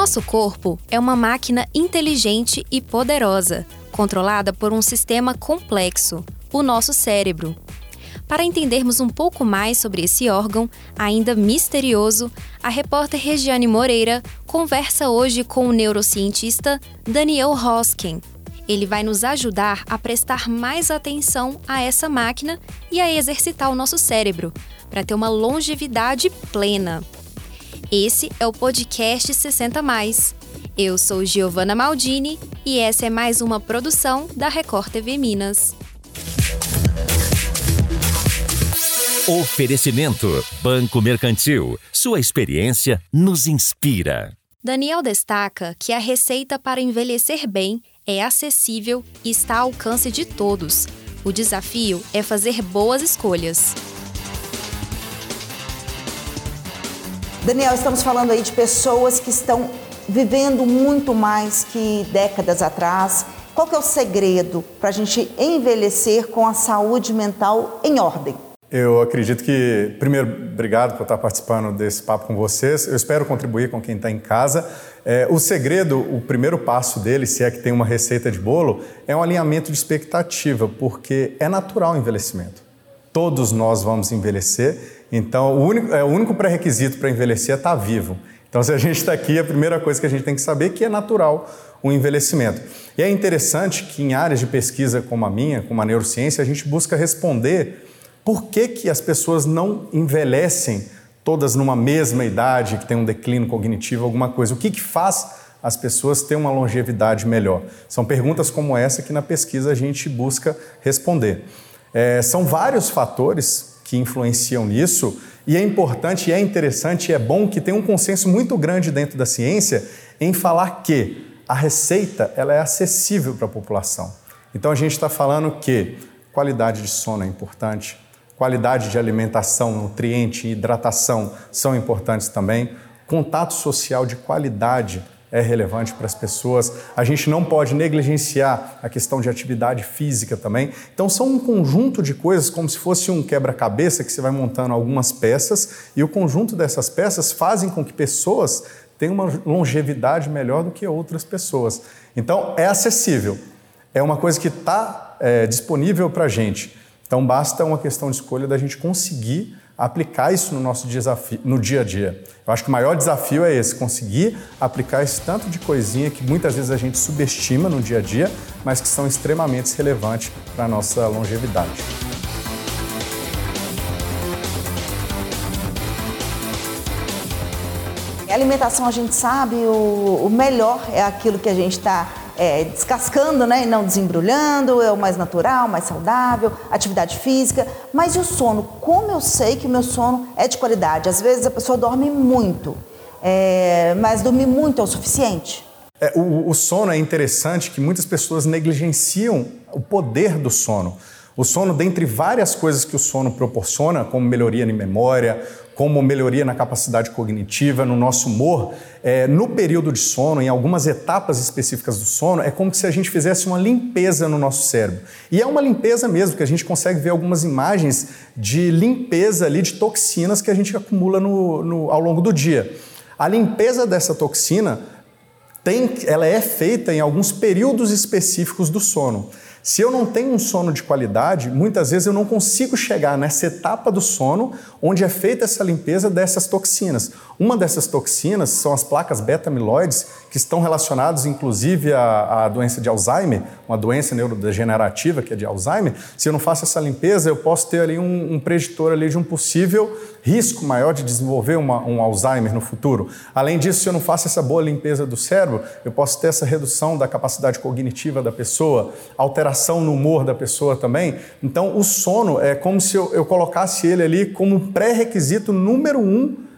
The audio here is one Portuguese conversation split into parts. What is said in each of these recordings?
nosso corpo é uma máquina inteligente e poderosa, controlada por um sistema complexo, o nosso cérebro. Para entendermos um pouco mais sobre esse órgão, ainda misterioso, a repórter Regiane Moreira conversa hoje com o neurocientista Daniel Hoskin. Ele vai nos ajudar a prestar mais atenção a essa máquina e a exercitar o nosso cérebro, para ter uma longevidade plena. Esse é o podcast 60 Mais. Eu sou Giovana Maldini e essa é mais uma produção da Record TV Minas. Oferecimento Banco Mercantil. Sua experiência nos inspira. Daniel destaca que a receita para envelhecer bem é acessível e está ao alcance de todos. O desafio é fazer boas escolhas. Daniel, estamos falando aí de pessoas que estão vivendo muito mais que décadas atrás. Qual que é o segredo para a gente envelhecer com a saúde mental em ordem? Eu acredito que, primeiro, obrigado por estar participando desse papo com vocês. Eu espero contribuir com quem está em casa. É, o segredo, o primeiro passo dele, se é que tem uma receita de bolo, é um alinhamento de expectativa, porque é natural o envelhecimento. Todos nós vamos envelhecer então, o único, é, o único pré-requisito para envelhecer é estar tá vivo. Então, se a gente está aqui, a primeira coisa que a gente tem que saber é que é natural o envelhecimento. E é interessante que em áreas de pesquisa como a minha, como a neurociência, a gente busca responder por que, que as pessoas não envelhecem todas numa mesma idade, que tem um declínio cognitivo, alguma coisa. O que, que faz as pessoas terem uma longevidade melhor? São perguntas como essa que na pesquisa a gente busca responder. É, são vários fatores que influenciam nisso. E é importante, é interessante, é bom que tem um consenso muito grande dentro da ciência em falar que a receita ela é acessível para a população. Então a gente está falando que qualidade de sono é importante, qualidade de alimentação, nutriente hidratação são importantes também, contato social de qualidade é relevante para as pessoas. A gente não pode negligenciar a questão de atividade física também. Então, são um conjunto de coisas, como se fosse um quebra-cabeça que você vai montando algumas peças e o conjunto dessas peças fazem com que pessoas tenham uma longevidade melhor do que outras pessoas. Então, é acessível. É uma coisa que está é, disponível para a gente. Então, basta uma questão de escolha da gente conseguir aplicar isso no nosso desafio, no dia a dia. Eu acho que o maior desafio é esse, conseguir aplicar esse tanto de coisinha que muitas vezes a gente subestima no dia a dia, mas que são extremamente relevantes para a nossa longevidade. A alimentação a gente sabe, o, o melhor é aquilo que a gente está é, descascando né, e não desembrulhando, é o mais natural, mais saudável, atividade física. Mas e o sono? Como eu sei que o meu sono é de qualidade? Às vezes a pessoa dorme muito, é, mas dormir muito é o suficiente? É, o, o sono é interessante que muitas pessoas negligenciam o poder do sono. O sono, dentre várias coisas que o sono proporciona, como melhoria em memória, como melhoria na capacidade cognitiva, no nosso humor, é, no período de sono, em algumas etapas específicas do sono, é como se a gente fizesse uma limpeza no nosso cérebro. E é uma limpeza mesmo, que a gente consegue ver algumas imagens de limpeza ali de toxinas que a gente acumula no, no, ao longo do dia. A limpeza dessa toxina tem, ela é feita em alguns períodos específicos do sono. Se eu não tenho um sono de qualidade, muitas vezes eu não consigo chegar nessa etapa do sono onde é feita essa limpeza dessas toxinas. Uma dessas toxinas são as placas beta-amiloides, que estão relacionadas inclusive à, à, doença de Alzheimer, uma doença neurodegenerativa que é de Alzheimer. Se eu não faço essa limpeza, eu posso ter ali um, um preditor ali de um possível risco maior de desenvolver uma, um Alzheimer no futuro. Além disso, se eu não faço essa boa limpeza do cérebro, eu posso ter essa redução da capacidade cognitiva da pessoa, alteração no humor da pessoa também. Então, o sono é como se eu, eu colocasse ele ali como pré-requisito número um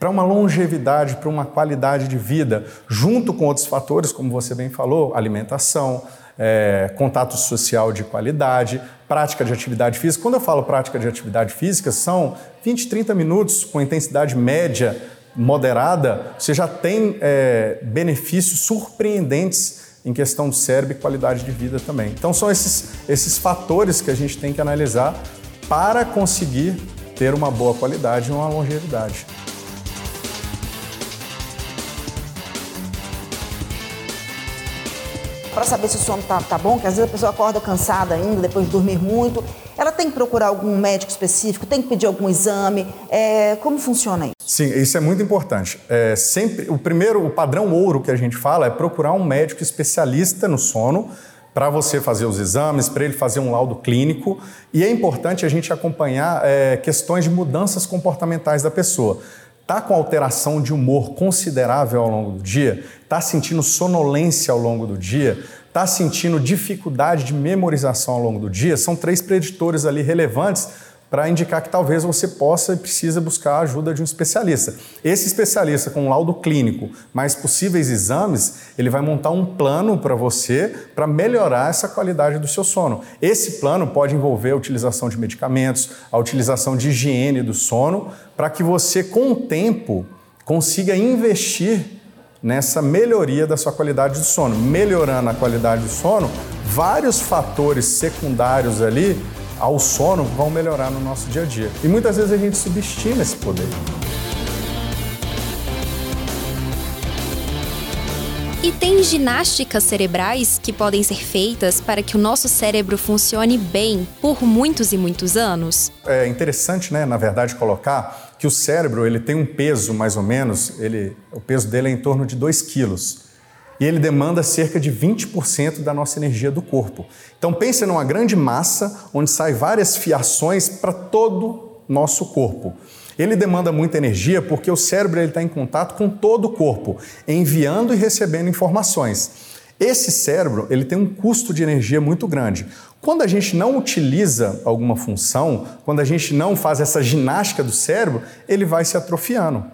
para uma longevidade, para uma qualidade de vida, junto com outros fatores, como você bem falou, alimentação, é, contato social de qualidade, prática de atividade física. Quando eu falo prática de atividade física, são 20, 30 minutos com intensidade média, moderada, você já tem é, benefícios surpreendentes em questão do cérebro e qualidade de vida também. Então são esses, esses fatores que a gente tem que analisar para conseguir ter uma boa qualidade e uma longevidade. Para saber se o sono tá, tá bom, que às vezes a pessoa acorda cansada ainda, depois de dormir muito. Ela tem que procurar algum médico específico, tem que pedir algum exame. É, como funciona isso? Sim, isso é muito importante. É, sempre, o primeiro, o padrão ouro que a gente fala é procurar um médico especialista no sono para você fazer os exames, para ele fazer um laudo clínico. E é importante a gente acompanhar é, questões de mudanças comportamentais da pessoa. Está com alteração de humor considerável ao longo do dia? Está sentindo sonolência ao longo do dia? Está sentindo dificuldade de memorização ao longo do dia? São três preditores ali relevantes para indicar que talvez você possa e precisa buscar a ajuda de um especialista. Esse especialista com um laudo clínico, mais possíveis exames, ele vai montar um plano para você para melhorar essa qualidade do seu sono. Esse plano pode envolver a utilização de medicamentos, a utilização de higiene do sono, para que você com o tempo consiga investir nessa melhoria da sua qualidade do sono. Melhorando a qualidade do sono, vários fatores secundários ali ao sono vão melhorar no nosso dia a dia. E muitas vezes a gente subestima esse poder. E tem ginásticas cerebrais que podem ser feitas para que o nosso cérebro funcione bem por muitos e muitos anos? É interessante, né, na verdade, colocar que o cérebro ele tem um peso mais ou menos, ele, o peso dele é em torno de 2 quilos e ele demanda cerca de 20% da nossa energia do corpo. Então pense numa grande massa onde sai várias fiações para todo nosso corpo. Ele demanda muita energia porque o cérebro está em contato com todo o corpo, enviando e recebendo informações. Esse cérebro ele tem um custo de energia muito grande. Quando a gente não utiliza alguma função, quando a gente não faz essa ginástica do cérebro, ele vai se atrofiando.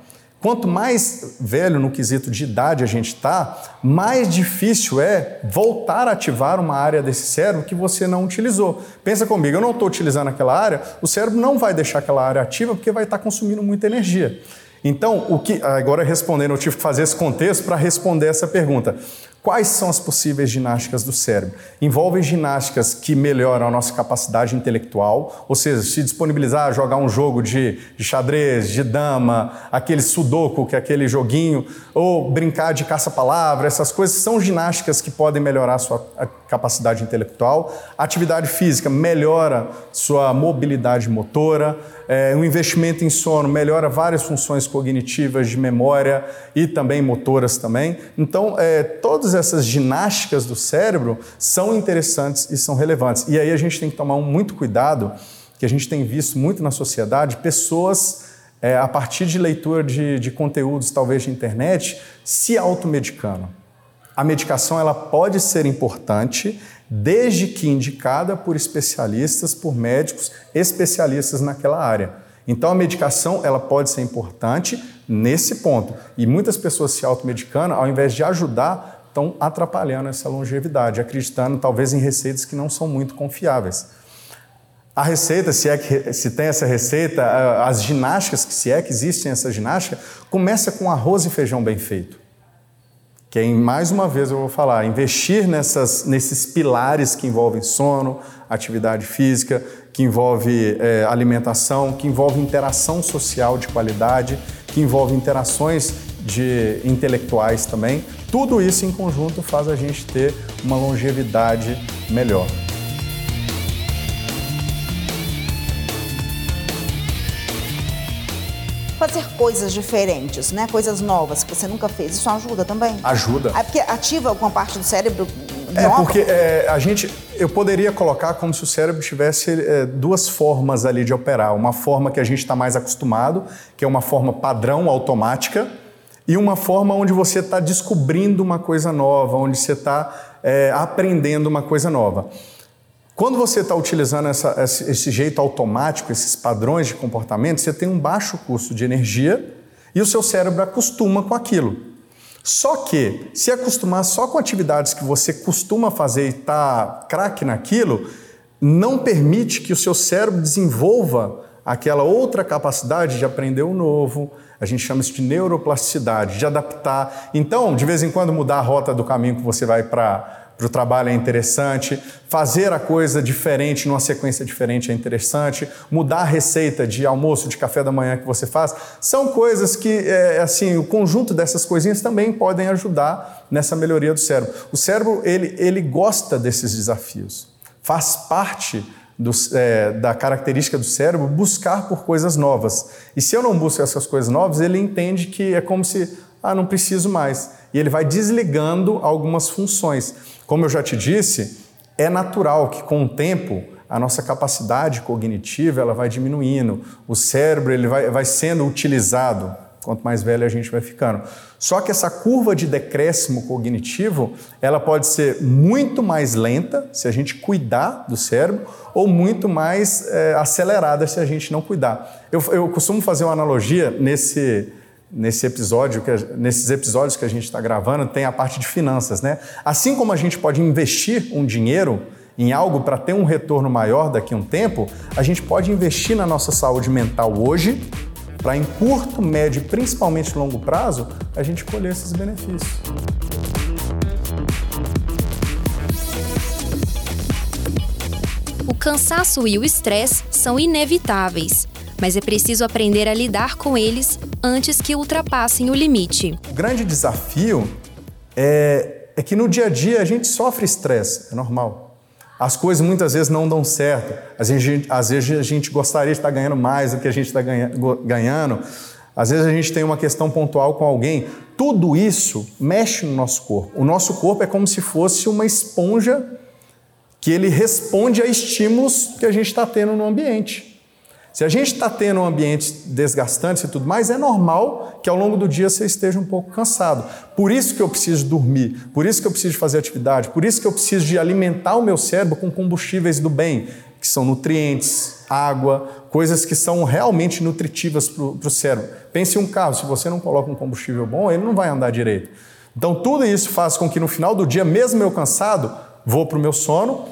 Quanto mais velho no quesito de idade a gente está, mais difícil é voltar a ativar uma área desse cérebro que você não utilizou. Pensa comigo, eu não estou utilizando aquela área, o cérebro não vai deixar aquela área ativa porque vai estar consumindo muita energia. Então, o que agora respondendo, eu tive que fazer esse contexto para responder essa pergunta. Quais são as possíveis ginásticas do cérebro? Envolvem ginásticas que melhoram a nossa capacidade intelectual, ou seja, se disponibilizar a jogar um jogo de, de xadrez, de dama, aquele sudoku, que é aquele joguinho, ou brincar de caça-palavra, essas coisas são ginásticas que podem melhorar a sua capacidade intelectual. atividade física melhora sua mobilidade motora. É, o investimento em sono melhora várias funções cognitivas de memória e também motoras também. Então, é, todas essas ginásticas do cérebro são interessantes e são relevantes. E aí a gente tem que tomar muito cuidado, que a gente tem visto muito na sociedade, pessoas é, a partir de leitura de, de conteúdos, talvez de internet, se automedicando. A medicação ela pode ser importante, desde que indicada por especialistas, por médicos especialistas naquela área. Então a medicação ela pode ser importante nesse ponto. E muitas pessoas se automedicando, ao invés de ajudar, estão atrapalhando essa longevidade, acreditando talvez em receitas que não são muito confiáveis. A receita, se é que se tem essa receita, as ginásticas, se é que existem essa ginástica, começa com arroz e feijão bem feito que é, mais uma vez eu vou falar, investir nessas, nesses pilares que envolvem sono, atividade física, que envolve é, alimentação, que envolve interação social de qualidade, que envolve interações de intelectuais também. Tudo isso em conjunto faz a gente ter uma longevidade melhor. fazer coisas diferentes, né? Coisas novas que você nunca fez. Isso ajuda também? Ajuda. É porque ativa alguma parte do cérebro é, nova? É porque é, a gente, eu poderia colocar como se o cérebro tivesse é, duas formas ali de operar. Uma forma que a gente está mais acostumado, que é uma forma padrão automática, e uma forma onde você está descobrindo uma coisa nova, onde você está é, aprendendo uma coisa nova. Quando você está utilizando essa, esse jeito automático, esses padrões de comportamento, você tem um baixo custo de energia e o seu cérebro acostuma com aquilo. Só que, se acostumar só com atividades que você costuma fazer e está craque naquilo, não permite que o seu cérebro desenvolva aquela outra capacidade de aprender o novo. A gente chama isso de neuroplasticidade, de adaptar. Então, de vez em quando, mudar a rota do caminho que você vai para para o trabalho é interessante, fazer a coisa diferente, numa sequência diferente é interessante, mudar a receita de almoço, de café da manhã que você faz, são coisas que, é, assim, o conjunto dessas coisinhas também podem ajudar nessa melhoria do cérebro. O cérebro, ele, ele gosta desses desafios, faz parte do, é, da característica do cérebro buscar por coisas novas. E se eu não busco essas coisas novas, ele entende que é como se, ah, não preciso mais. E ele vai desligando algumas funções. Como eu já te disse, é natural que com o tempo a nossa capacidade cognitiva ela vai diminuindo, o cérebro ele vai, vai sendo utilizado quanto mais velho a gente vai ficando. Só que essa curva de decréscimo cognitivo ela pode ser muito mais lenta se a gente cuidar do cérebro ou muito mais é, acelerada se a gente não cuidar. Eu, eu costumo fazer uma analogia nesse nesse episódio, que, nesses episódios que a gente está gravando, tem a parte de finanças, né? Assim como a gente pode investir um dinheiro em algo para ter um retorno maior daqui a um tempo, a gente pode investir na nossa saúde mental hoje, para em curto, médio e principalmente longo prazo, a gente colher esses benefícios. O cansaço e o estresse são inevitáveis mas é preciso aprender a lidar com eles antes que ultrapassem o limite. O grande desafio é, é que no dia a dia a gente sofre estresse, é normal. As coisas muitas vezes não dão certo. Às vezes, às vezes a gente gostaria de estar ganhando mais do que a gente está ganhando. Às vezes a gente tem uma questão pontual com alguém. Tudo isso mexe no nosso corpo. O nosso corpo é como se fosse uma esponja que ele responde a estímulos que a gente está tendo no ambiente. Se a gente está tendo um ambiente desgastante e tudo mais, é normal que ao longo do dia você esteja um pouco cansado. Por isso que eu preciso dormir, por isso que eu preciso fazer atividade, por isso que eu preciso de alimentar o meu cérebro com combustíveis do bem, que são nutrientes, água, coisas que são realmente nutritivas para o cérebro. Pense em um carro, se você não coloca um combustível bom, ele não vai andar direito. Então tudo isso faz com que no final do dia, mesmo eu cansado, vou para o meu sono,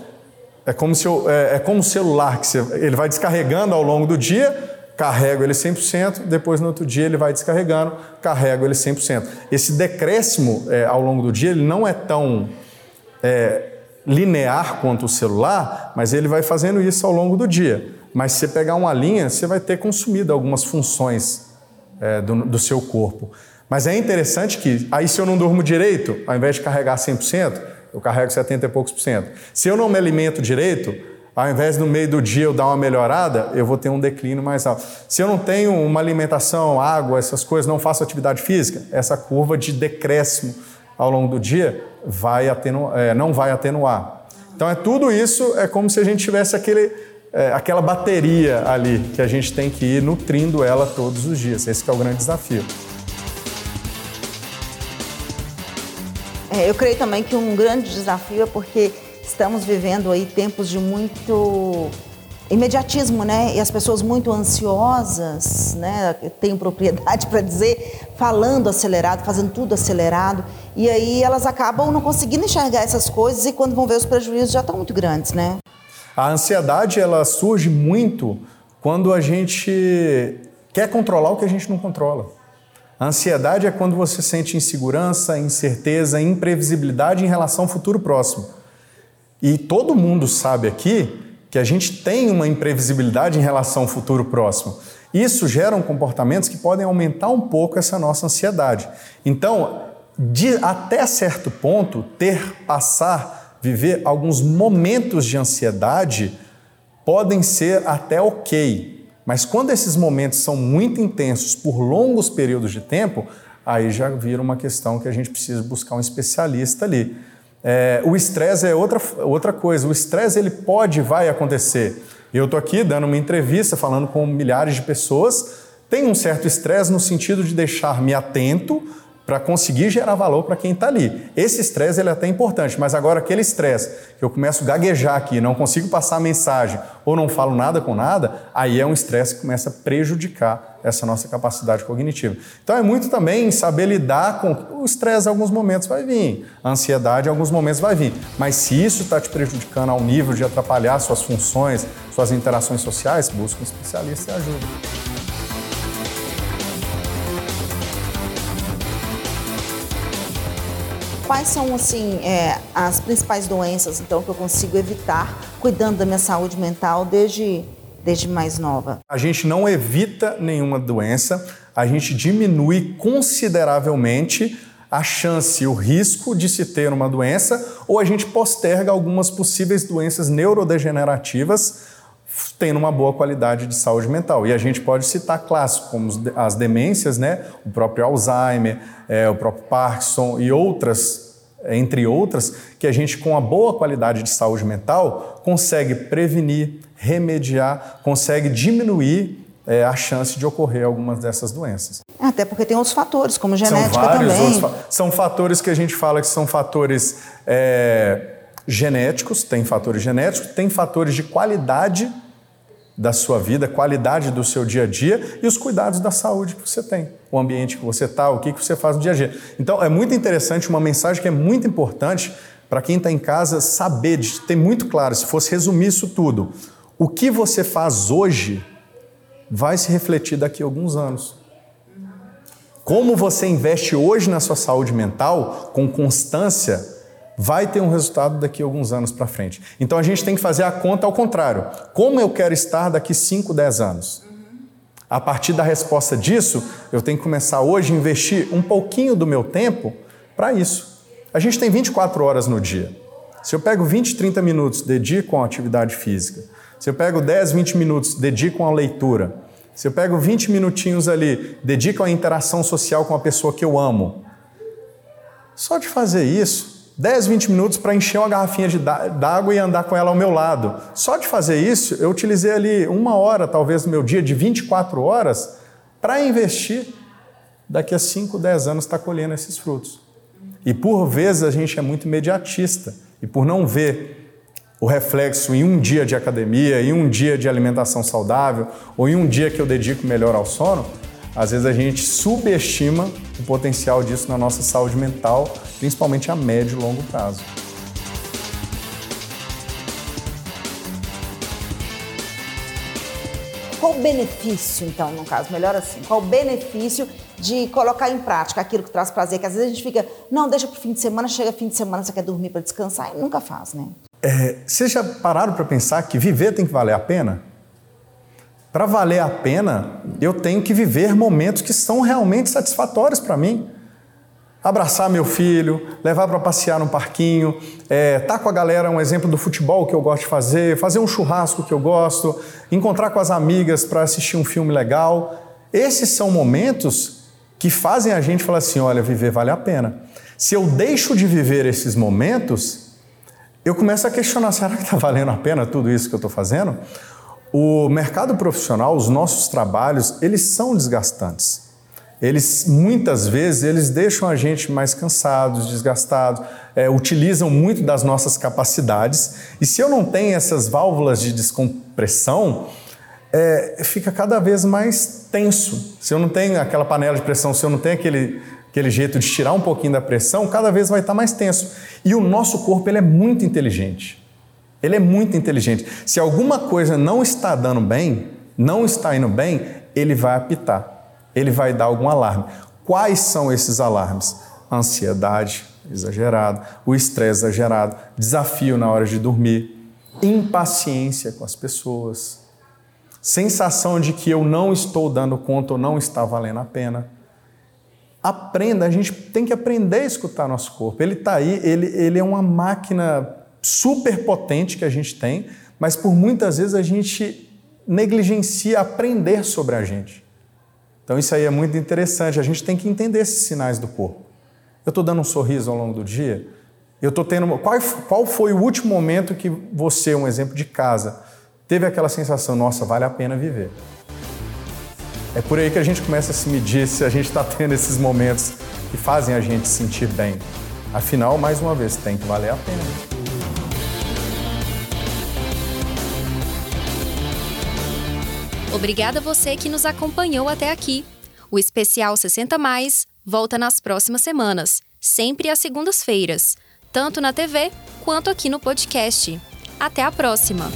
é como, se eu, é, é como um celular, que você, ele vai descarregando ao longo do dia, carrego ele 100%, depois no outro dia ele vai descarregando, carrego ele 100%. Esse decréscimo é, ao longo do dia ele não é tão é, linear quanto o celular, mas ele vai fazendo isso ao longo do dia. Mas se você pegar uma linha, você vai ter consumido algumas funções é, do, do seu corpo. Mas é interessante que, aí se eu não durmo direito, ao invés de carregar 100%, eu carrego 70 e poucos por cento. Se eu não me alimento direito, ao invés no meio do dia eu dar uma melhorada, eu vou ter um declínio mais alto. Se eu não tenho uma alimentação, água, essas coisas, não faço atividade física, essa curva de decréscimo ao longo do dia vai é, não vai atenuar. Então é tudo isso, é como se a gente tivesse aquele, é, aquela bateria ali que a gente tem que ir nutrindo ela todos os dias. Esse é o grande desafio. É, eu creio também que um grande desafio é porque estamos vivendo aí tempos de muito imediatismo, né? E as pessoas muito ansiosas, né? Tenho propriedade para dizer, falando acelerado, fazendo tudo acelerado. E aí elas acabam não conseguindo enxergar essas coisas e quando vão ver os prejuízos já estão muito grandes, né? A ansiedade ela surge muito quando a gente quer controlar o que a gente não controla. A ansiedade é quando você sente insegurança, incerteza, imprevisibilidade em relação ao futuro próximo. E todo mundo sabe aqui que a gente tem uma imprevisibilidade em relação ao futuro próximo. Isso gera comportamentos que podem aumentar um pouco essa nossa ansiedade. Então, de, até certo ponto, ter, passar, viver alguns momentos de ansiedade podem ser até ok, mas quando esses momentos são muito intensos por longos períodos de tempo, aí já vira uma questão que a gente precisa buscar um especialista ali. É, o estresse é outra, outra coisa. O estresse ele pode e vai acontecer. Eu estou aqui dando uma entrevista, falando com milhares de pessoas. Tem um certo estresse no sentido de deixar-me atento para conseguir gerar valor para quem está ali. Esse estresse ele é até importante, mas agora aquele estresse que eu começo a gaguejar aqui, não consigo passar a mensagem ou não falo nada com nada, aí é um estresse que começa a prejudicar essa nossa capacidade cognitiva. Então é muito também saber lidar com o estresse, em alguns momentos vai vir, a ansiedade, em alguns momentos vai vir, mas se isso está te prejudicando ao nível de atrapalhar suas funções, suas interações sociais, busca um especialista e ajuda. Quais são assim é, as principais doenças então que eu consigo evitar cuidando da minha saúde mental desde desde mais nova? A gente não evita nenhuma doença, a gente diminui consideravelmente a chance, o risco de se ter uma doença, ou a gente posterga algumas possíveis doenças neurodegenerativas, tendo uma boa qualidade de saúde mental. E a gente pode citar clássicos como as demências, né? o próprio Alzheimer, é, o próprio Parkinson e outras, entre outras, que a gente, com a boa qualidade de saúde mental, consegue prevenir, remediar, consegue diminuir é, a chance de ocorrer algumas dessas doenças. Até porque tem outros fatores, como genética são vários também. Outros, são fatores que a gente fala que são fatores é, genéticos, tem fatores genéticos, tem fatores de qualidade da sua vida, qualidade do seu dia a dia e os cuidados da saúde que você tem, o ambiente que você está, o que você faz no dia a dia. Então é muito interessante, uma mensagem que é muito importante para quem está em casa saber, de ter muito claro, se fosse resumir isso tudo, o que você faz hoje vai se refletir daqui a alguns anos. Como você investe hoje na sua saúde mental, com constância, vai ter um resultado daqui a alguns anos para frente. Então a gente tem que fazer a conta ao contrário. Como eu quero estar daqui 5, 10 anos? A partir da resposta disso, eu tenho que começar hoje a investir um pouquinho do meu tempo para isso. A gente tem 24 horas no dia. Se eu pego 20, 30 minutos, dedico a atividade física. Se eu pego 10, 20 minutos, dedico a leitura. Se eu pego 20 minutinhos ali, dedico a interação social com a pessoa que eu amo. Só de fazer isso, 10, 20 minutos para encher uma garrafinha d'água e andar com ela ao meu lado. Só de fazer isso, eu utilizei ali uma hora, talvez, no meu dia de 24 horas, para investir. Daqui a 5, 10 anos está colhendo esses frutos. E por vezes a gente é muito imediatista. E por não ver o reflexo em um dia de academia, em um dia de alimentação saudável, ou em um dia que eu dedico melhor ao sono, às vezes a gente subestima o potencial disso na nossa saúde mental, principalmente a médio e longo prazo. Qual o benefício, então, no caso, melhor assim, qual o benefício de colocar em prática aquilo que traz prazer? Que às vezes a gente fica, não, deixa para o fim de semana, chega fim de semana, você quer dormir para descansar e nunca faz, né? É, vocês já pararam para pensar que viver tem que valer a pena? Para valer a pena, eu tenho que viver momentos que são realmente satisfatórios para mim. Abraçar meu filho, levar para passear no parquinho, é, tá com a galera, um exemplo do futebol que eu gosto de fazer, fazer um churrasco que eu gosto, encontrar com as amigas para assistir um filme legal. Esses são momentos que fazem a gente falar assim: olha, viver vale a pena. Se eu deixo de viver esses momentos, eu começo a questionar: será que está valendo a pena tudo isso que eu estou fazendo? O mercado profissional, os nossos trabalhos, eles são desgastantes. Eles muitas vezes eles deixam a gente mais cansados, desgastados, é, utilizam muito das nossas capacidades. E se eu não tenho essas válvulas de descompressão, é, fica cada vez mais tenso. Se eu não tenho aquela panela de pressão, se eu não tenho aquele aquele jeito de tirar um pouquinho da pressão, cada vez vai estar mais tenso. E o nosso corpo ele é muito inteligente. Ele é muito inteligente. Se alguma coisa não está dando bem, não está indo bem, ele vai apitar. Ele vai dar algum alarme. Quais são esses alarmes? Ansiedade exagerada, o estresse exagerado, desafio na hora de dormir, impaciência com as pessoas, sensação de que eu não estou dando conta ou não está valendo a pena aprenda, a gente tem que aprender a escutar nosso corpo. Ele está aí, ele, ele é uma máquina super potente que a gente tem, mas por muitas vezes a gente negligencia aprender sobre a gente. Então isso aí é muito interessante, a gente tem que entender esses sinais do corpo. Eu estou dando um sorriso ao longo do dia? Eu estou tendo. Qual, qual foi o último momento que você, um exemplo de casa, teve aquela sensação, nossa, vale a pena viver? É por aí que a gente começa a se medir se a gente está tendo esses momentos que fazem a gente se sentir bem. Afinal, mais uma vez, tem que valer a pena. Obrigada a você que nos acompanhou até aqui. O especial 60 mais volta nas próximas semanas, sempre às segundas-feiras, tanto na TV quanto aqui no podcast. Até a próxima!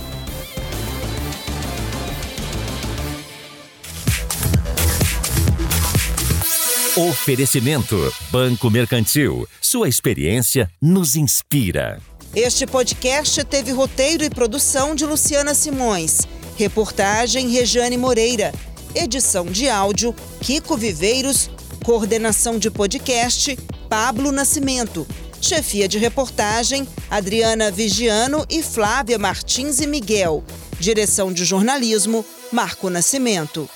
Oferecimento Banco Mercantil. Sua experiência nos inspira. Este podcast teve roteiro e produção de Luciana Simões. Reportagem Regiane Moreira. Edição de áudio Kiko Viveiros. Coordenação de podcast Pablo Nascimento. Chefia de reportagem Adriana Vigiano e Flávia Martins e Miguel. Direção de jornalismo Marco Nascimento.